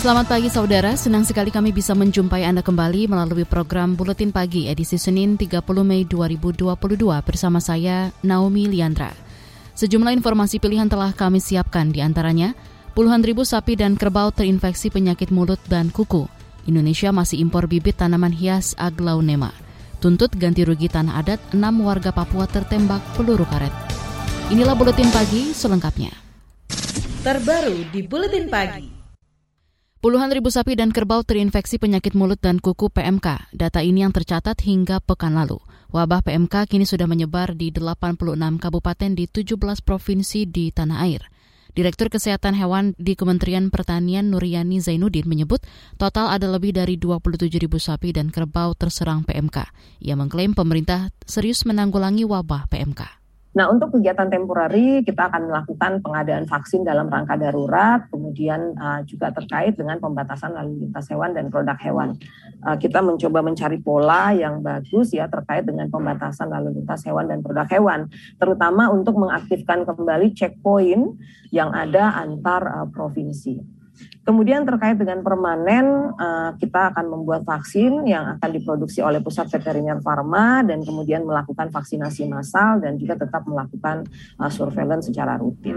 Selamat pagi saudara, senang sekali kami bisa menjumpai Anda kembali melalui program Buletin Pagi edisi Senin 30 Mei 2022 bersama saya Naomi Liandra. Sejumlah informasi pilihan telah kami siapkan di antaranya puluhan ribu sapi dan kerbau terinfeksi penyakit mulut dan kuku. Indonesia masih impor bibit tanaman hias aglaonema. Tuntut ganti rugi tanah adat, enam warga Papua tertembak peluru karet. Inilah Buletin Pagi selengkapnya. Terbaru di Buletin Pagi. Puluhan ribu sapi dan kerbau terinfeksi penyakit mulut dan kuku PMK. Data ini yang tercatat hingga pekan lalu. Wabah PMK kini sudah menyebar di 86 kabupaten di 17 provinsi di tanah air. Direktur Kesehatan Hewan di Kementerian Pertanian Nuryani Zainuddin menyebut total ada lebih dari 27 ribu sapi dan kerbau terserang PMK. Ia mengklaim pemerintah serius menanggulangi wabah PMK. Nah, untuk kegiatan temporari kita akan melakukan pengadaan vaksin dalam rangka darurat, kemudian uh, juga terkait dengan pembatasan lalu lintas hewan dan produk hewan. Uh, kita mencoba mencari pola yang bagus ya terkait dengan pembatasan lalu lintas hewan dan produk hewan, terutama untuk mengaktifkan kembali checkpoint yang ada antar uh, provinsi. Kemudian terkait dengan permanen, uh, kita akan membuat vaksin yang akan diproduksi oleh Pusat Veteriner Farma dan kemudian melakukan vaksinasi massal dan juga tetap melakukan uh, surveillance secara rutin.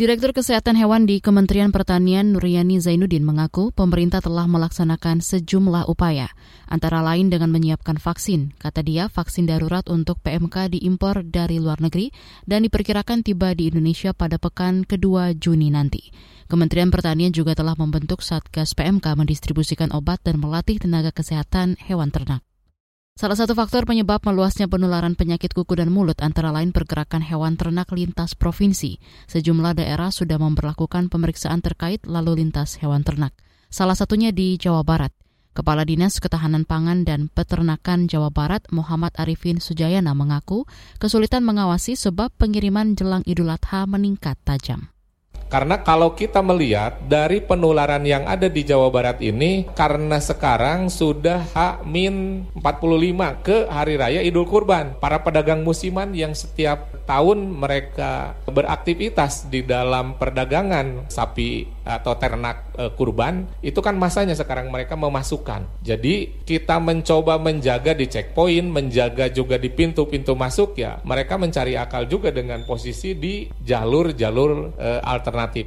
Direktur Kesehatan Hewan di Kementerian Pertanian Nuryani Zainuddin mengaku pemerintah telah melaksanakan sejumlah upaya, antara lain dengan menyiapkan vaksin. Kata dia, vaksin darurat untuk PMK diimpor dari luar negeri dan diperkirakan tiba di Indonesia pada pekan kedua Juni nanti. Kementerian Pertanian juga telah membentuk Satgas PMK mendistribusikan obat dan melatih tenaga kesehatan hewan ternak. Salah satu faktor penyebab meluasnya penularan penyakit kuku dan mulut antara lain pergerakan hewan ternak lintas provinsi. Sejumlah daerah sudah memperlakukan pemeriksaan terkait lalu lintas hewan ternak. Salah satunya di Jawa Barat. Kepala Dinas Ketahanan Pangan dan Peternakan Jawa Barat Muhammad Arifin Sujayana mengaku kesulitan mengawasi sebab pengiriman jelang Idul Adha meningkat tajam. Karena kalau kita melihat dari penularan yang ada di Jawa Barat ini karena sekarang sudah H-45 ke hari raya Idul Kurban. Para pedagang musiman yang setiap tahun mereka beraktivitas di dalam perdagangan sapi atau ternak e, kurban itu kan masanya sekarang mereka memasukkan. Jadi kita mencoba menjaga di checkpoint, menjaga juga di pintu-pintu masuk ya. Mereka mencari akal juga dengan posisi di jalur-jalur alternatif alternatif.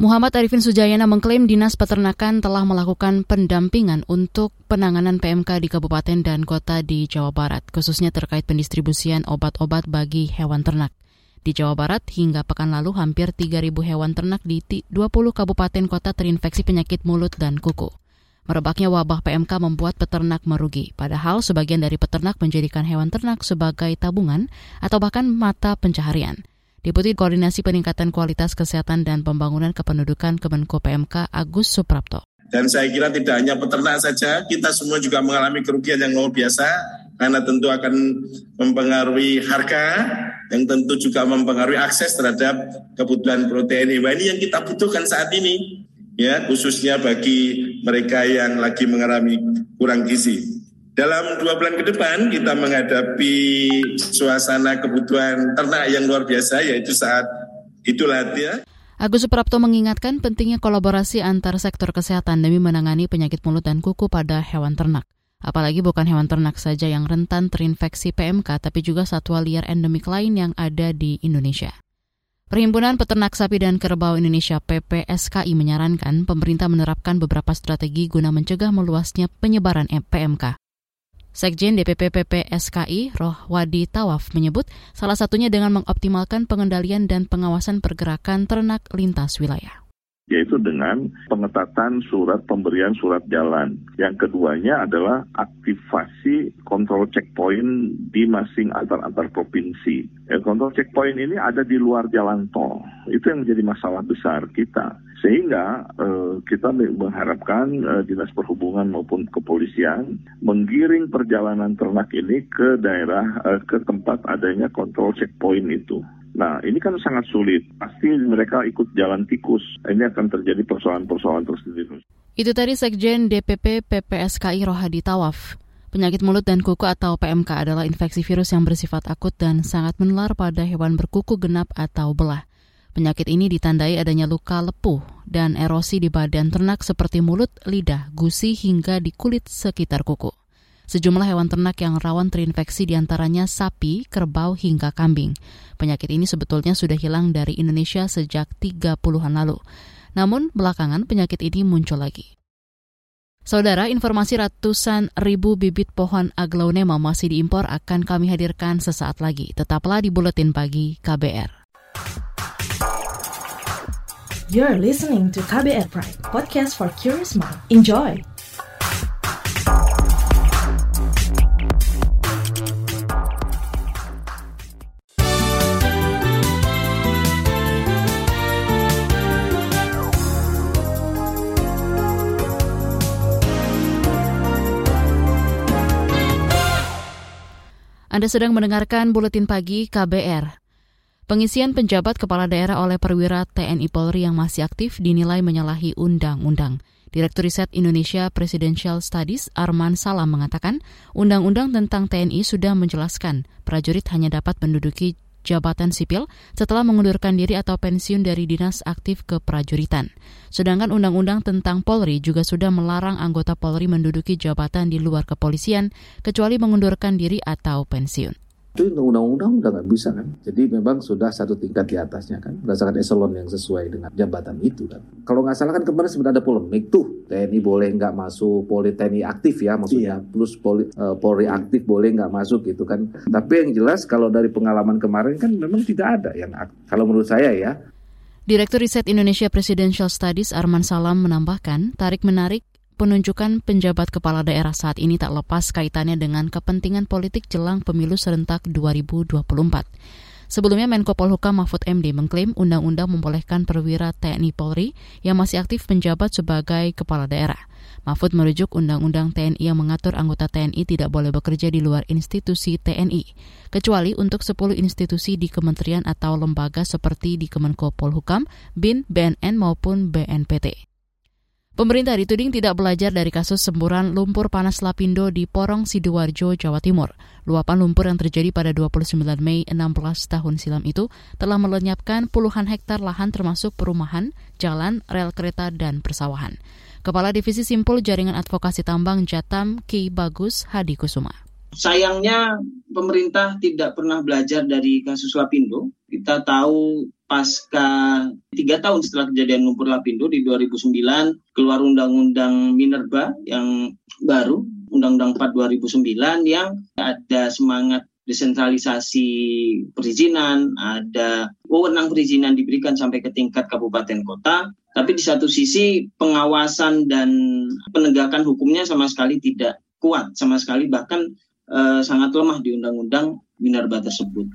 Muhammad Arifin Sujayana mengklaim Dinas Peternakan telah melakukan pendampingan untuk penanganan PMK di kabupaten dan kota di Jawa Barat, khususnya terkait pendistribusian obat-obat bagi hewan ternak. Di Jawa Barat, hingga pekan lalu hampir 3.000 hewan ternak di 20 kabupaten kota terinfeksi penyakit mulut dan kuku. Merebaknya wabah PMK membuat peternak merugi, padahal sebagian dari peternak menjadikan hewan ternak sebagai tabungan atau bahkan mata pencaharian. Deputi Koordinasi Peningkatan Kualitas Kesehatan dan Pembangunan Kependudukan Kemenko PMK Agus Suprapto. Dan saya kira tidak hanya peternak saja, kita semua juga mengalami kerugian yang luar biasa karena tentu akan mempengaruhi harga, yang tentu juga mempengaruhi akses terhadap kebutuhan protein hewani yang kita butuhkan saat ini, ya khususnya bagi mereka yang lagi mengalami kurang gizi. Dalam dua bulan ke depan kita menghadapi suasana kebutuhan ternak yang luar biasa yaitu saat Idul Adha. Agus Suprapto mengingatkan pentingnya kolaborasi antar sektor kesehatan demi menangani penyakit mulut dan kuku pada hewan ternak. Apalagi bukan hewan ternak saja yang rentan terinfeksi PMK, tapi juga satwa liar endemik lain yang ada di Indonesia. Perhimpunan Peternak Sapi dan Kerbau Indonesia PPSKI menyarankan pemerintah menerapkan beberapa strategi guna mencegah meluasnya penyebaran PMK. Sekjen DPP PPSKI Rohwadi Tawaf menyebut salah satunya dengan mengoptimalkan pengendalian dan pengawasan pergerakan ternak lintas wilayah. Yaitu dengan pengetatan surat pemberian surat jalan. Yang keduanya adalah aktivasi kontrol checkpoint di masing antar-antar provinsi. Ya, kontrol checkpoint ini ada di luar jalan tol. Itu yang menjadi masalah besar kita. Sehingga eh, kita mengharapkan eh, Dinas Perhubungan maupun kepolisian menggiring perjalanan ternak ini ke daerah, eh, ke tempat adanya kontrol checkpoint itu. Nah, ini kan sangat sulit. Pasti mereka ikut jalan tikus. Ini akan terjadi persoalan-persoalan tersendiri. Itu tadi Sekjen DPP PPSKI Rohadi Tawaf. Penyakit mulut dan kuku atau PMK adalah infeksi virus yang bersifat akut dan sangat menular pada hewan berkuku genap atau belah. Penyakit ini ditandai adanya luka lepuh dan erosi di badan ternak seperti mulut, lidah, gusi hingga di kulit sekitar kuku. Sejumlah hewan ternak yang rawan terinfeksi di antaranya sapi, kerbau, hingga kambing. Penyakit ini sebetulnya sudah hilang dari Indonesia sejak 30-an lalu. Namun, belakangan penyakit ini muncul lagi. Saudara, informasi ratusan ribu bibit pohon aglaonema masih diimpor akan kami hadirkan sesaat lagi. Tetaplah di Buletin Pagi KBR. You're listening to KBR Pride, podcast for curious mind. Enjoy! Anda sedang mendengarkan Buletin Pagi KBR. Pengisian penjabat kepala daerah oleh perwira TNI Polri yang masih aktif dinilai menyalahi undang-undang. Direktur Riset Indonesia Presidential Studies Arman Salam mengatakan, undang-undang tentang TNI sudah menjelaskan prajurit hanya dapat menduduki jabatan sipil setelah mengundurkan diri atau pensiun dari dinas aktif keprajuritan. Sedangkan Undang-Undang tentang Polri juga sudah melarang anggota Polri menduduki jabatan di luar kepolisian kecuali mengundurkan diri atau pensiun itu undang-undang udah nggak bisa kan. Jadi memang sudah satu tingkat di atasnya kan, berdasarkan eselon yang sesuai dengan jabatan itu kan. Kalau nggak salah kan kemarin sebenarnya ada polemik tuh, TNI boleh nggak masuk, Polri TNI aktif ya maksudnya, iya. plus Polri, uh, Polri aktif boleh nggak masuk gitu kan. Tapi yang jelas kalau dari pengalaman kemarin kan memang tidak ada yang aktif. Kalau menurut saya ya, Direktur Riset Indonesia Presidential Studies Arman Salam menambahkan, tarik-menarik penunjukan penjabat kepala daerah saat ini tak lepas kaitannya dengan kepentingan politik jelang pemilu serentak 2024. Sebelumnya Menko Polhukam Mahfud MD mengklaim undang-undang membolehkan perwira TNI Polri yang masih aktif menjabat sebagai kepala daerah. Mahfud merujuk undang-undang TNI yang mengatur anggota TNI tidak boleh bekerja di luar institusi TNI, kecuali untuk 10 institusi di kementerian atau lembaga seperti di Kemenko Polhukam, BIN, BNN maupun BNPT. Pemerintah dituding tidak belajar dari kasus semburan lumpur panas Lapindo di Porong Sidoarjo, Jawa Timur. Luapan lumpur yang terjadi pada 29 Mei 16 tahun silam itu telah melenyapkan puluhan hektar lahan termasuk perumahan, jalan, rel kereta, dan persawahan. Kepala Divisi Simpul Jaringan Advokasi Tambang Jatam Ki Bagus Hadi Kusuma. Sayangnya pemerintah tidak pernah belajar dari kasus Lapindo. Kita tahu pasca tiga tahun setelah kejadian lumpur Lapindo di 2009 keluar Undang-Undang Minerba yang baru Undang-Undang 4 2009 yang ada semangat desentralisasi perizinan, ada wewenang perizinan diberikan sampai ke tingkat kabupaten kota, tapi di satu sisi pengawasan dan penegakan hukumnya sama sekali tidak kuat, sama sekali bahkan eh, sangat lemah di undang-undang Minerba tersebut.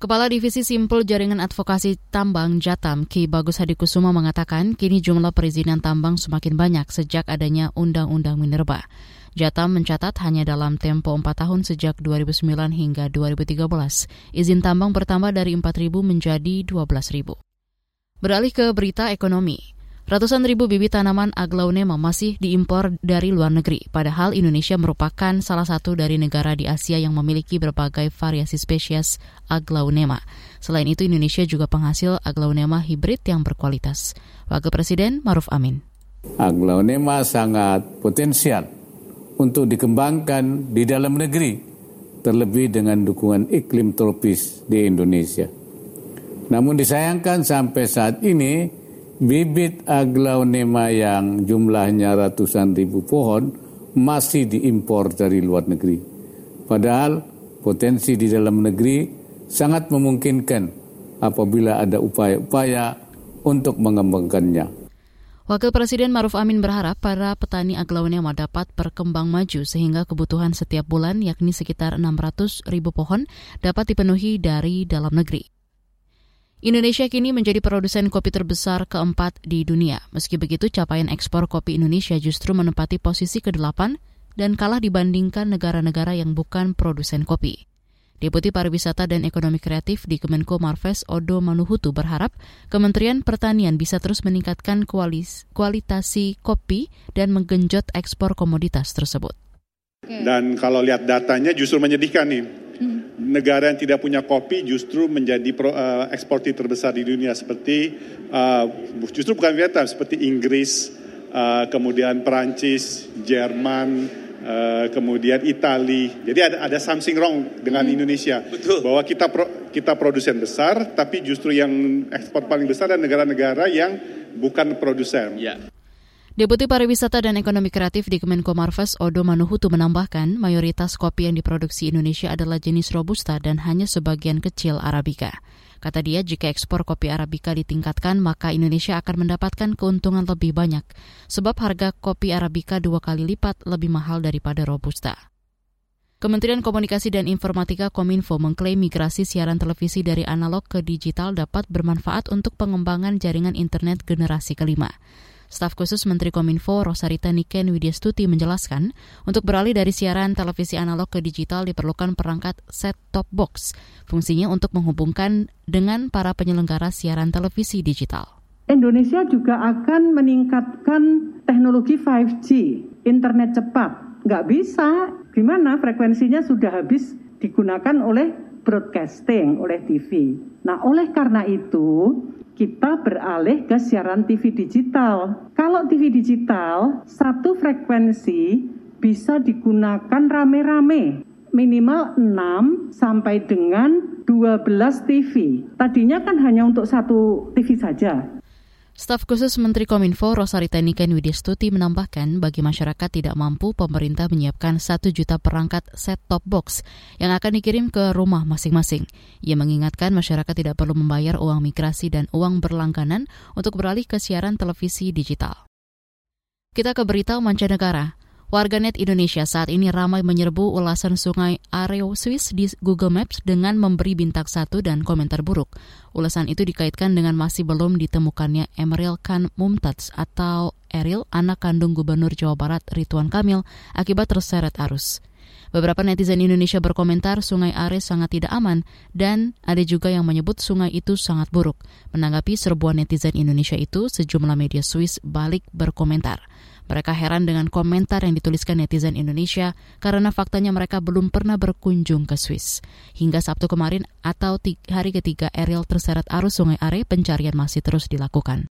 Kepala Divisi Simpul Jaringan Advokasi Tambang Jatam, Ki Bagus Hadikusuma mengatakan kini jumlah perizinan tambang semakin banyak sejak adanya Undang-Undang Minerba. Jatam mencatat hanya dalam tempo 4 tahun sejak 2009 hingga 2013, izin tambang bertambah dari 4.000 menjadi 12.000. Beralih ke berita ekonomi. Ratusan ribu bibit tanaman aglaonema masih diimpor dari luar negeri, padahal Indonesia merupakan salah satu dari negara di Asia yang memiliki berbagai variasi spesies aglaonema. Selain itu, Indonesia juga penghasil aglaonema hibrid yang berkualitas. Wakil Presiden Maruf Amin. Aglaonema sangat potensial untuk dikembangkan di dalam negeri, terlebih dengan dukungan iklim tropis di Indonesia. Namun disayangkan sampai saat ini bibit aglaonema yang jumlahnya ratusan ribu pohon masih diimpor dari luar negeri. Padahal potensi di dalam negeri sangat memungkinkan apabila ada upaya-upaya untuk mengembangkannya. Wakil Presiden Maruf Amin berharap para petani aglonema dapat berkembang maju sehingga kebutuhan setiap bulan yakni sekitar 600 ribu pohon dapat dipenuhi dari dalam negeri. Indonesia kini menjadi produsen kopi terbesar keempat di dunia. Meski begitu, capaian ekspor kopi Indonesia justru menempati posisi ke-8 dan kalah dibandingkan negara-negara yang bukan produsen kopi. Deputi Pariwisata dan Ekonomi Kreatif di Kemenko Marves Odo Manuhutu berharap Kementerian Pertanian bisa terus meningkatkan kualis, kualitasi kopi dan menggenjot ekspor komoditas tersebut. Dan kalau lihat datanya justru menyedihkan nih. Negara yang tidak punya kopi justru menjadi pro, uh, eksportir terbesar di dunia seperti uh, justru bukan Vietnam seperti Inggris, uh, kemudian Perancis, Jerman, Uh, kemudian Itali. Jadi ada ada something wrong dengan hmm. Indonesia. Betul. Bahwa kita pro, kita produsen besar, tapi justru yang ekspor paling besar adalah negara-negara yang bukan produsen. Ya. Deputi Pariwisata dan Ekonomi Kreatif di Kemenko Marves Odo Manuhutu menambahkan mayoritas kopi yang diproduksi Indonesia adalah jenis Robusta dan hanya sebagian kecil Arabica. Kata dia, jika ekspor kopi Arabica ditingkatkan, maka Indonesia akan mendapatkan keuntungan lebih banyak, sebab harga kopi Arabica dua kali lipat lebih mahal daripada Robusta. Kementerian Komunikasi dan Informatika Kominfo mengklaim migrasi siaran televisi dari analog ke digital dapat bermanfaat untuk pengembangan jaringan internet generasi kelima. Staf khusus Menteri Kominfo Rosarita Niken Widyastuti menjelaskan, untuk beralih dari siaran televisi analog ke digital diperlukan perangkat set-top box. Fungsinya untuk menghubungkan dengan para penyelenggara siaran televisi digital. Indonesia juga akan meningkatkan teknologi 5G, internet cepat. Nggak bisa, gimana frekuensinya sudah habis digunakan oleh broadcasting, oleh TV. Nah, oleh karena itu, kita beralih ke siaran TV digital. Kalau TV digital, satu frekuensi bisa digunakan rame-rame minimal 6 sampai dengan 12 TV. Tadinya kan hanya untuk satu TV saja. Staf khusus Menteri Kominfo Rosarita Niken Widyastuti menambahkan bagi masyarakat tidak mampu pemerintah menyiapkan satu juta perangkat set-top box yang akan dikirim ke rumah masing-masing. Ia mengingatkan masyarakat tidak perlu membayar uang migrasi dan uang berlangganan untuk beralih ke siaran televisi digital. Kita ke berita mancanegara. Warganet Indonesia saat ini ramai menyerbu ulasan sungai Areo Swiss di Google Maps dengan memberi bintang satu dan komentar buruk. Ulasan itu dikaitkan dengan masih belum ditemukannya Emeril Khan Mumtaz atau Eril, anak kandung Gubernur Jawa Barat Ridwan Kamil, akibat terseret arus. Beberapa netizen Indonesia berkomentar sungai Are sangat tidak aman dan ada juga yang menyebut sungai itu sangat buruk. Menanggapi serbuan netizen Indonesia itu, sejumlah media Swiss balik berkomentar. Mereka heran dengan komentar yang dituliskan netizen Indonesia karena faktanya mereka belum pernah berkunjung ke Swiss. Hingga Sabtu kemarin atau hari ketiga Ariel terseret arus Sungai Are, pencarian masih terus dilakukan.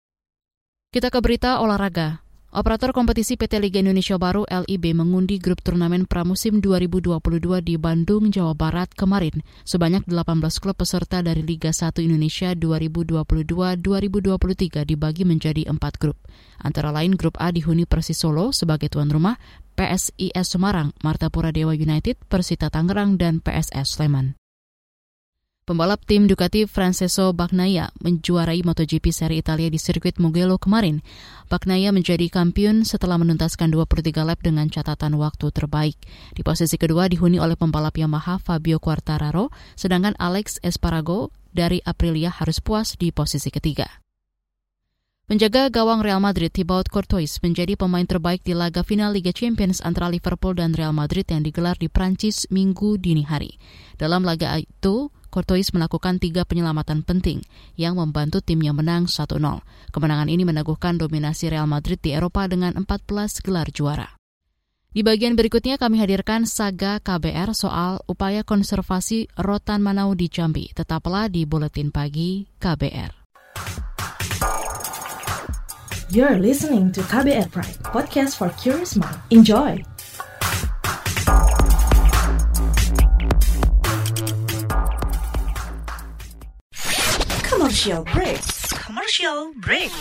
Kita ke berita olahraga. Operator kompetisi PT Liga Indonesia Baru LIB mengundi grup turnamen pramusim 2022 di Bandung, Jawa Barat kemarin. Sebanyak 18 klub peserta dari Liga 1 Indonesia 2022-2023 dibagi menjadi empat grup. Antara lain grup A dihuni Persis Solo sebagai tuan rumah, PSIS Semarang, Martapura Dewa United, Persita Tangerang, dan PSS Sleman. Pembalap tim Ducati Francesco Bagnaia menjuarai MotoGP seri Italia di sirkuit Mugello kemarin. Bagnaia menjadi kampiun setelah menuntaskan 23 lap dengan catatan waktu terbaik. Di posisi kedua dihuni oleh pembalap Yamaha Fabio Quartararo, sedangkan Alex Espargaro dari Aprilia harus puas di posisi ketiga. Penjaga gawang Real Madrid Thibaut Courtois menjadi pemain terbaik di laga final Liga Champions antara Liverpool dan Real Madrid yang digelar di Prancis minggu dini hari. Dalam laga itu, Courtois melakukan tiga penyelamatan penting yang membantu timnya menang 1-0. Kemenangan ini meneguhkan dominasi Real Madrid di Eropa dengan 14 gelar juara. Di bagian berikutnya kami hadirkan saga KBR soal upaya konservasi rotan Manau di Jambi. Tetaplah di Buletin Pagi KBR. You're listening to KBR Pride, podcast for curious mind. Enjoy! Commercial break. Commercial break.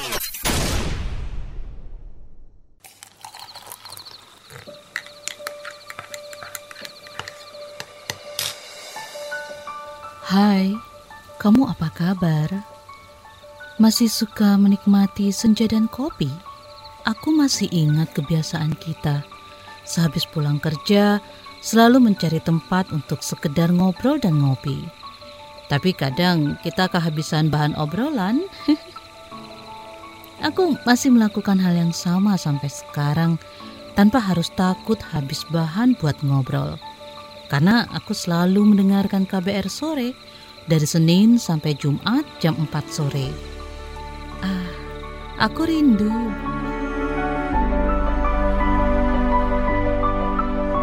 Hai, kamu apa kabar? Masih suka menikmati senja dan kopi? aku masih ingat kebiasaan kita. Sehabis pulang kerja, selalu mencari tempat untuk sekedar ngobrol dan ngopi. Tapi kadang kita kehabisan bahan obrolan. aku masih melakukan hal yang sama sampai sekarang tanpa harus takut habis bahan buat ngobrol. Karena aku selalu mendengarkan KBR sore dari Senin sampai Jumat jam 4 sore. Ah, aku rindu.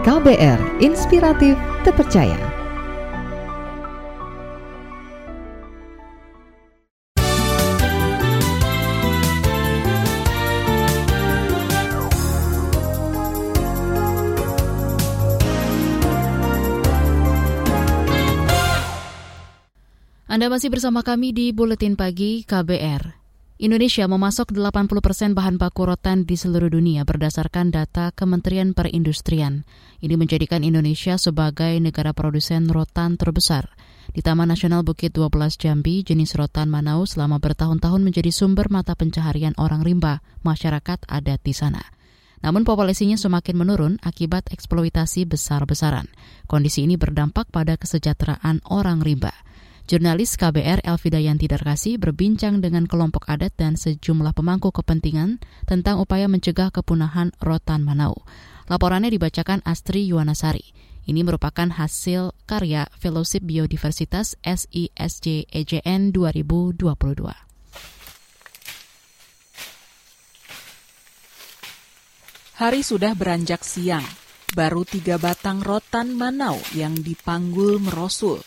KBR Inspiratif Terpercaya. Anda masih bersama kami di Buletin Pagi KBR. Indonesia memasok 80 persen bahan baku rotan di seluruh dunia berdasarkan data Kementerian Perindustrian. Ini menjadikan Indonesia sebagai negara produsen rotan terbesar. Di Taman Nasional Bukit 12 Jambi, jenis rotan Manau selama bertahun-tahun menjadi sumber mata pencaharian orang rimba, masyarakat adat di sana. Namun populasinya semakin menurun akibat eksploitasi besar-besaran. Kondisi ini berdampak pada kesejahteraan orang rimba. Jurnalis KBR Elvida Yanti Darkasi berbincang dengan kelompok adat dan sejumlah pemangku kepentingan tentang upaya mencegah kepunahan rotan Manau. Laporannya dibacakan Astri Yuwanasari. Ini merupakan hasil karya Fellowship Biodiversitas SISJ EJN 2022. Hari sudah beranjak siang. Baru tiga batang rotan Manau yang dipanggul merosul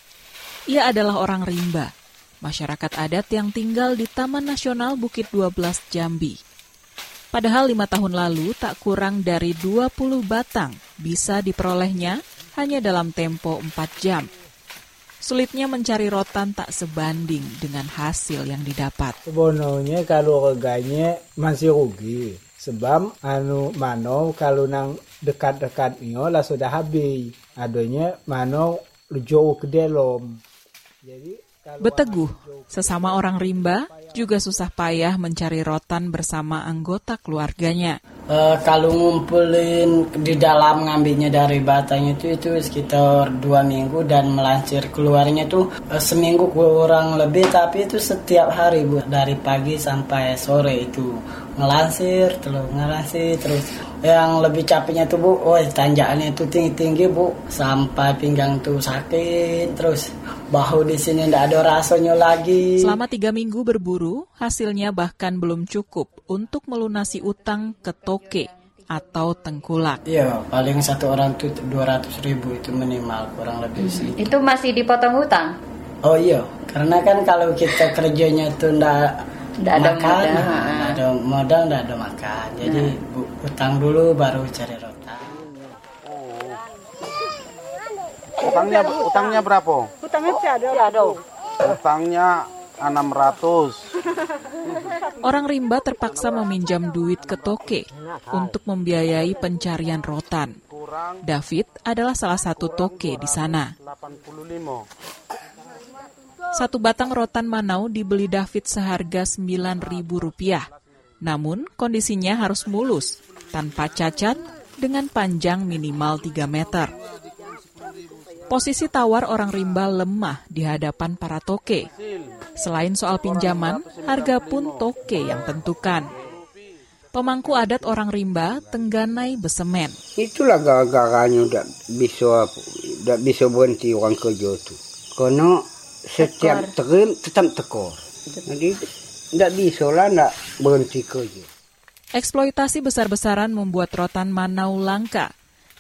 ia adalah orang rimba, masyarakat adat yang tinggal di Taman Nasional Bukit 12 Jambi. Padahal lima tahun lalu tak kurang dari 20 batang bisa diperolehnya hanya dalam tempo 4 jam. Sulitnya mencari rotan tak sebanding dengan hasil yang didapat. Sebenarnya kalau reganya masih rugi. Sebab anu mano kalau nang dekat-dekat lah sudah habis. Adanya mano jauh ke dalam. Beteguh, sesama orang rimba juga susah payah mencari rotan bersama anggota keluarganya. Uh, kalau ngumpulin di dalam ngambilnya dari batang itu itu sekitar dua minggu dan melancir keluarnya itu uh, seminggu kurang lebih tapi itu setiap hari bu. Dari pagi sampai sore itu. Ngelansir terus ngelansir terus. Yang lebih capeknya tuh bu, oh tanjakannya itu tinggi tinggi bu. Sampai pinggang tuh sakit terus bahu di sini tidak ada rasanya lagi. Selama tiga minggu berburu, hasilnya bahkan belum cukup untuk melunasi utang ke toke atau tengkulak. Iya, paling satu orang tuh dua ratus ribu itu minimal kurang lebih sih. Hmm. Itu masih dipotong utang? Oh iya, karena kan kalau kita kerjanya tuh ndak ndak ada makan, modal, ndak ada modal, ndak ada makan. Jadi nah. utang dulu baru cari rotan. Utangnya utangnya berapa? Utangnya ada. Utangnya 600. Orang rimba terpaksa meminjam duit ke toke untuk membiayai pencarian rotan. David adalah salah satu toke di sana. Satu batang rotan Manau dibeli David seharga Rp9.000. Namun kondisinya harus mulus, tanpa cacat, dengan panjang minimal 3 meter. Posisi tawar orang rimba lemah di hadapan para toke. Selain soal pinjaman, harga pun toke yang tentukan. Pemangku adat orang rimba tengganai besemen. Itulah gara-garanya udah bisa udah bisa berhenti orang kerja itu. Karena setiap terim tetap tekor. Jadi tidak bisa lah tidak berhenti kerja. Eksploitasi besar-besaran membuat rotan Manau langka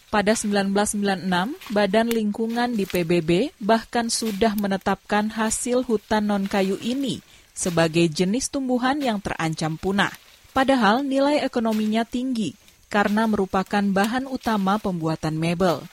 pada 1996, Badan Lingkungan di PBB bahkan sudah menetapkan hasil hutan non-kayu ini sebagai jenis tumbuhan yang terancam punah. Padahal nilai ekonominya tinggi karena merupakan bahan utama pembuatan mebel.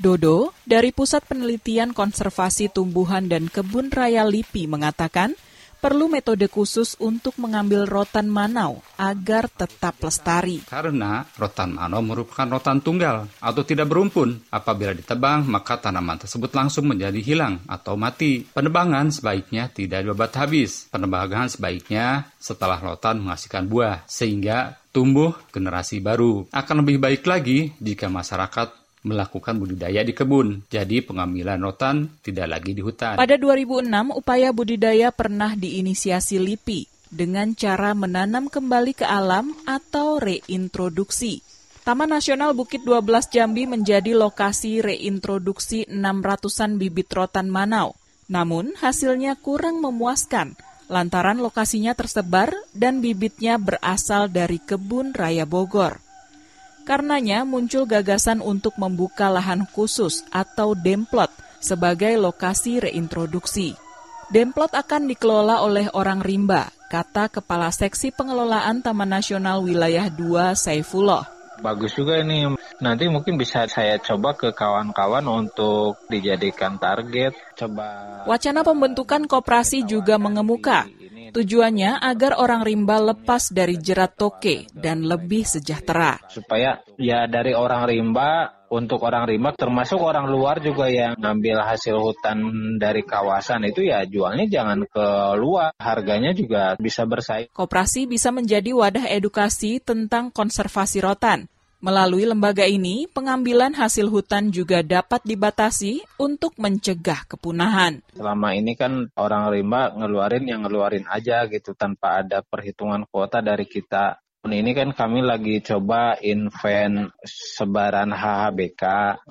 Dodo dari Pusat Penelitian Konservasi Tumbuhan dan Kebun Raya LIPI mengatakan, perlu metode khusus untuk mengambil rotan manau agar tetap lestari. Karena rotan manau merupakan rotan tunggal atau tidak berumpun. Apabila ditebang, maka tanaman tersebut langsung menjadi hilang atau mati. Penebangan sebaiknya tidak dibabat habis. Penebangan sebaiknya setelah rotan menghasilkan buah, sehingga tumbuh generasi baru. Akan lebih baik lagi jika masyarakat melakukan budidaya di kebun. Jadi pengambilan rotan tidak lagi di hutan. Pada 2006, upaya budidaya pernah diinisiasi LIPI dengan cara menanam kembali ke alam atau reintroduksi. Taman Nasional Bukit 12 Jambi menjadi lokasi reintroduksi 600-an bibit rotan manau. Namun, hasilnya kurang memuaskan lantaran lokasinya tersebar dan bibitnya berasal dari kebun raya Bogor. Karenanya muncul gagasan untuk membuka lahan khusus atau demplot sebagai lokasi reintroduksi. Demplot akan dikelola oleh orang rimba, kata Kepala Seksi Pengelolaan Taman Nasional Wilayah 2 Saifullah. Bagus juga ini. Nanti mungkin bisa saya coba ke kawan-kawan untuk dijadikan target. Coba. Wacana pembentukan koperasi juga mengemuka. Tujuannya agar orang rimba lepas dari jerat toke dan lebih sejahtera. Supaya ya dari orang rimba untuk orang rimba termasuk orang luar juga yang ngambil hasil hutan dari kawasan itu ya jualnya jangan ke luar. Harganya juga bisa bersaing. Koperasi bisa menjadi wadah edukasi tentang konservasi rotan. Melalui lembaga ini, pengambilan hasil hutan juga dapat dibatasi untuk mencegah kepunahan. Selama ini kan orang rimba ngeluarin yang ngeluarin aja gitu tanpa ada perhitungan kuota dari kita ini kan kami lagi coba invent sebaran HHBK.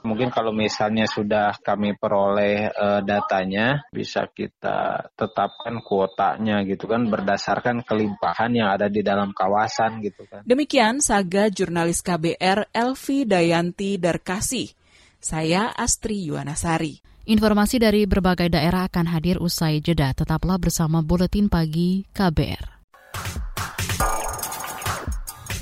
Mungkin kalau misalnya sudah kami peroleh uh, datanya, bisa kita tetapkan kuotanya gitu kan berdasarkan kelimpahan yang ada di dalam kawasan gitu kan. Demikian saga jurnalis KBR Elvi Dayanti Darkasih. Saya Astri Yuwanasari. Informasi dari berbagai daerah akan hadir usai jeda. Tetaplah bersama Buletin Pagi KBR.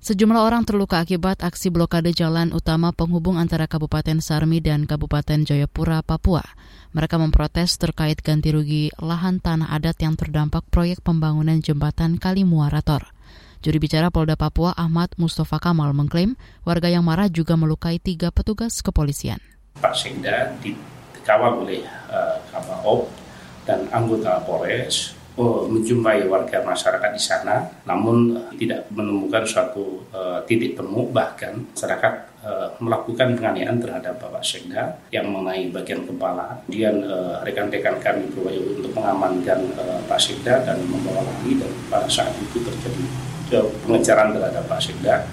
Sejumlah orang terluka akibat aksi blokade jalan utama penghubung antara Kabupaten Sarmi dan Kabupaten Jayapura, Papua. Mereka memprotes terkait ganti rugi lahan tanah adat yang terdampak proyek pembangunan jembatan Kalimuarator. Juri bicara Polda Papua Ahmad Mustafa Kamal mengklaim warga yang marah juga melukai tiga petugas kepolisian. Pak Sekda dikawal oleh uh, Kabaop dan anggota Polres menjumpai warga masyarakat di sana, namun tidak menemukan suatu uh, titik temu, bahkan masyarakat uh, melakukan penganiayaan terhadap Bapak Sekda yang mengenai bagian kepala. Kemudian uh, rekan-rekan kami berupaya untuk mengamankan uh, Pak Sekda dan membawa lagi dan pada saat itu terjadi pengejaran terhadap Pak Sekda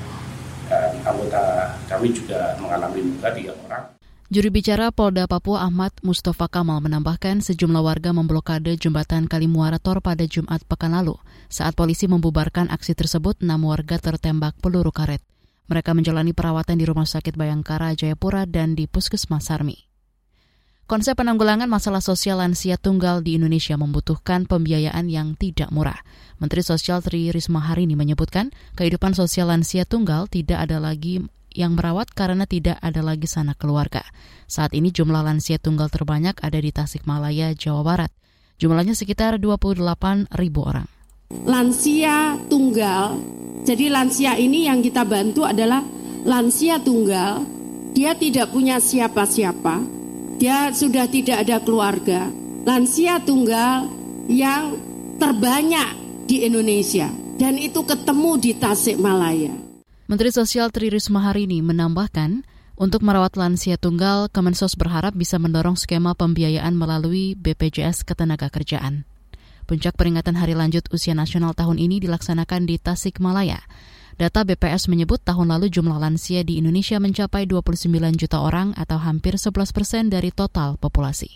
dan anggota kami juga mengalami luka tiga orang. Juru bicara Polda Papua Ahmad Mustafa Kamal menambahkan sejumlah warga memblokade jembatan Kalimuarator pada Jumat pekan lalu. Saat polisi membubarkan aksi tersebut, enam warga tertembak peluru karet. Mereka menjalani perawatan di Rumah Sakit Bayangkara, Jayapura, dan di Puskesmas Sarmi. Konsep penanggulangan masalah sosial lansia tunggal di Indonesia membutuhkan pembiayaan yang tidak murah. Menteri Sosial Tri Risma hari ini menyebutkan kehidupan sosial lansia tunggal tidak ada lagi yang merawat karena tidak ada lagi sanak keluarga. Saat ini jumlah lansia tunggal terbanyak ada di Tasikmalaya, Jawa Barat. Jumlahnya sekitar 28 ribu orang. Lansia tunggal, jadi lansia ini yang kita bantu adalah lansia tunggal. Dia tidak punya siapa-siapa, dia sudah tidak ada keluarga. Lansia tunggal yang terbanyak di Indonesia dan itu ketemu di Tasikmalaya. Menteri Sosial Tri Risma hari ini menambahkan, untuk merawat lansia tunggal, Kemensos berharap bisa mendorong skema pembiayaan melalui BPJS Ketenagakerjaan. Puncak peringatan Hari Lanjut Usia Nasional tahun ini dilaksanakan di Tasikmalaya. Data BPS menyebut tahun lalu jumlah lansia di Indonesia mencapai 29 juta orang atau hampir 11 persen dari total populasi.